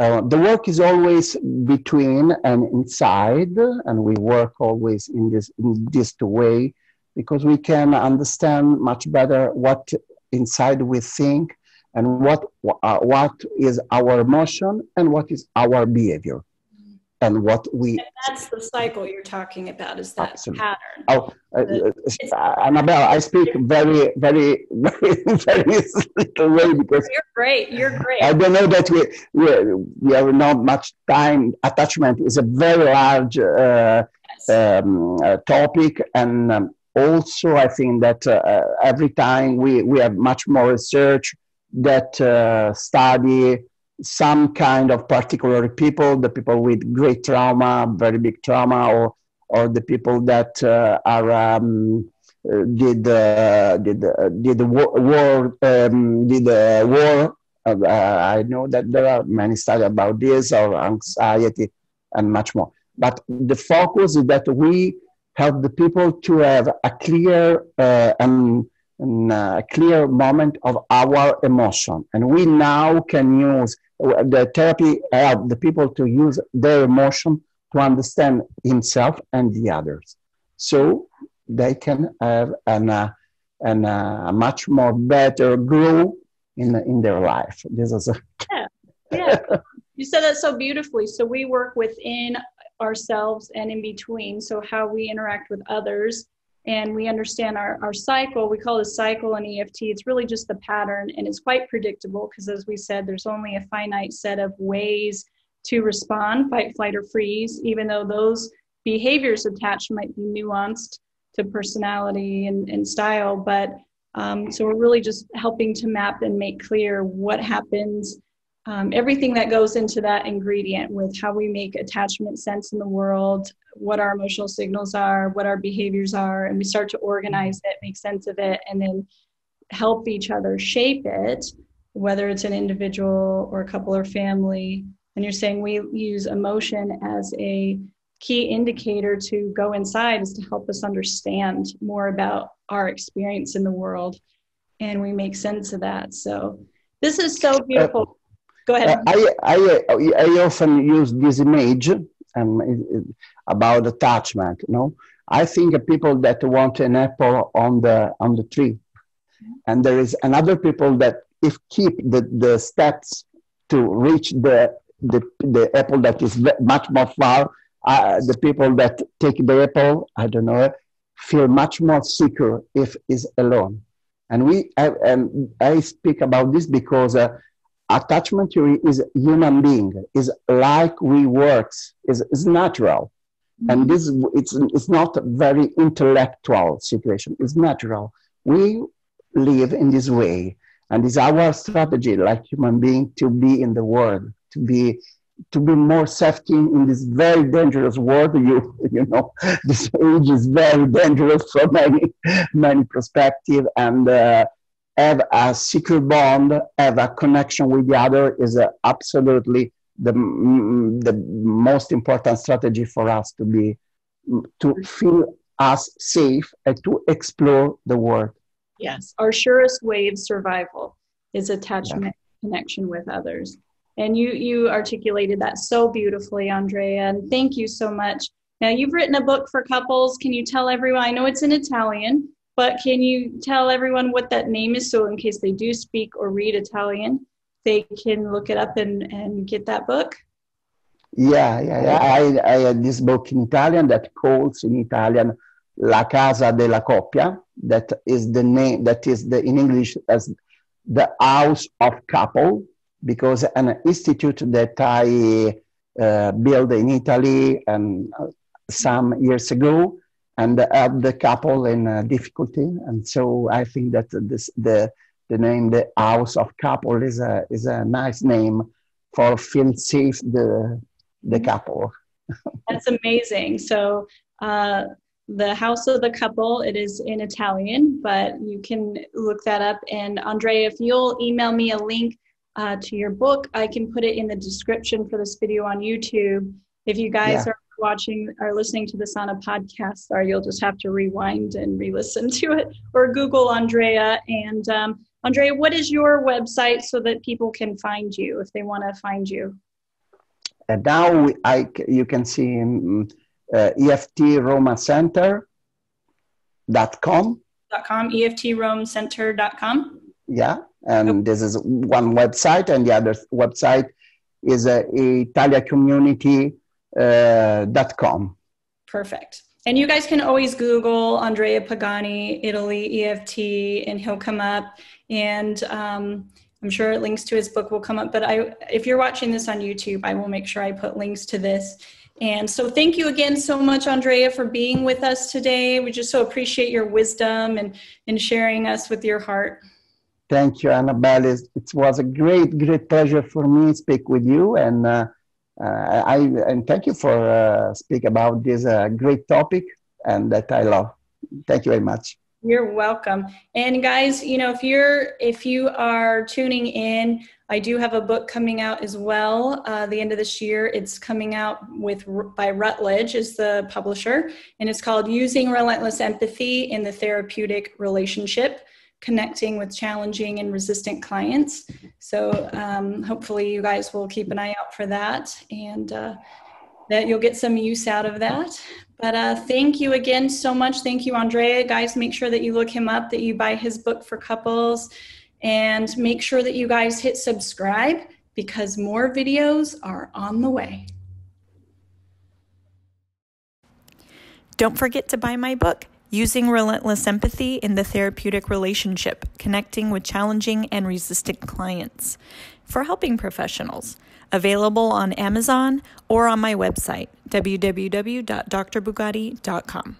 Uh, the work is always between and inside, and we work always in this in this way because we can understand much better what inside we think and what uh, what is our emotion and what is our behavior and what we and that's the cycle you're talking about is that absolutely. pattern oh uh, uh, annabelle i speak very very very very little way because you're great you're great i don't know that we we, we have not much time attachment is a very large uh, yes. um, uh, topic and um, also i think that uh, every time we we have much more research that uh, study some kind of particular people, the people with great trauma, very big trauma, or or the people that uh, are um, uh, did uh, did uh, did war, war um, did war. Uh, I know that there are many studies about this or anxiety and much more. But the focus is that we help the people to have a clear uh, and a clear moment of our emotion. And we now can use the therapy help the people to use their emotion to understand himself and the others. So they can have an, uh, an, uh, a much more better grow in, in their life. This is a yeah, yeah. you said that so beautifully. So we work within ourselves and in between. So how we interact with others and we understand our, our cycle. We call a cycle in EFT. It's really just the pattern, and it's quite predictable because, as we said, there's only a finite set of ways to respond fight, flight, or freeze, even though those behaviors attached might be nuanced to personality and, and style. But um, so we're really just helping to map and make clear what happens um, everything that goes into that ingredient with how we make attachment sense in the world, what our emotional signals are, what our behaviors are, and we start to organize it, make sense of it, and then help each other shape it, whether it's an individual or a couple or family. And you're saying we use emotion as a key indicator to go inside is to help us understand more about our experience in the world and we make sense of that. So this is so beautiful. Go ahead. I, I, I often use this image um, about attachment. You know, I think people that want an apple on the on the tree, and there is another people that if keep the, the steps to reach the the, the apple that is much more far. Uh, the people that take the apple, I don't know, feel much more secure if is alone. And we, I, and I speak about this because uh, attachment theory is human being is like we works is, is natural. Mm-hmm. and this it's it's not a very intellectual situation it's natural. We live in this way and it's our strategy like human being to be in the world to be to be more safety in this very dangerous world. You you know this age is very dangerous from many many perspective and uh, have a secure bond, have a connection with the other is absolutely the, the most important strategy for us to be, to feel us safe and to explore the world. Yes, our surest way of survival is attachment, yeah. connection with others. And you, you articulated that so beautifully, Andrea, and thank you so much. Now, you've written a book for couples. Can you tell everyone? I know it's in Italian, but can you tell everyone what that name is so in case they do speak or read Italian, they can look it up and, and get that book? Yeah, yeah, yeah. I, I had this book in Italian that calls in Italian La Casa della Coppia. That is the name, that is the in English as the House of Couple, because an institute that I uh, built in Italy and uh, some years ago and help the couple in uh, difficulty. And so I think that this, the, the name, the House of Couple, is a, is a nice name for feel safe the, the mm-hmm. couple. That's amazing. So uh, the House of the Couple, it is in Italian, but you can look that up. And Andrea, if you'll email me a link uh, to your book, I can put it in the description for this video on YouTube. If you guys yeah. are watching or listening to this on a podcast, or you'll just have to rewind and re-listen to it, or Google Andrea. And um, Andrea, what is your website so that people can find you if they want to find you? And now I, you can see um, uh, EFTRomaCenter.com. .com, EFTRomeCenter.com. Yeah, and okay. this is one website, and the other website is uh, Uh, Perfect. And you guys can always Google Andrea Pagani, Italy EFT, and he'll come up. And um, I'm sure links to his book will come up. But I, if you're watching this on YouTube, I will make sure I put links to this. And so, thank you again so much, Andrea, for being with us today. We just so appreciate your wisdom and, and sharing us with your heart. Thank you, Annabelle. It was a great, great pleasure for me to speak with you. And uh, uh, I and thank you for uh, speak about this uh, great topic and that I love. Thank you very much. You're welcome. And guys, you know, if you're if you are tuning in, I do have a book coming out as well. Uh, the end of this year, it's coming out with by Routledge is the publisher, and it's called "Using Relentless Empathy in the Therapeutic Relationship." Connecting with challenging and resistant clients. So um, hopefully you guys will keep an eye out for that and uh, that you'll get some use out of that. But uh, thank you again so much. Thank you, Andrea. Guys, make sure that you look him up, that you buy his book for couples, and make sure that you guys hit subscribe because more videos are on the way. Don't forget to buy my book. Using relentless empathy in the therapeutic relationship, connecting with challenging and resistant clients for helping professionals. Available on Amazon or on my website, www.drbugatti.com.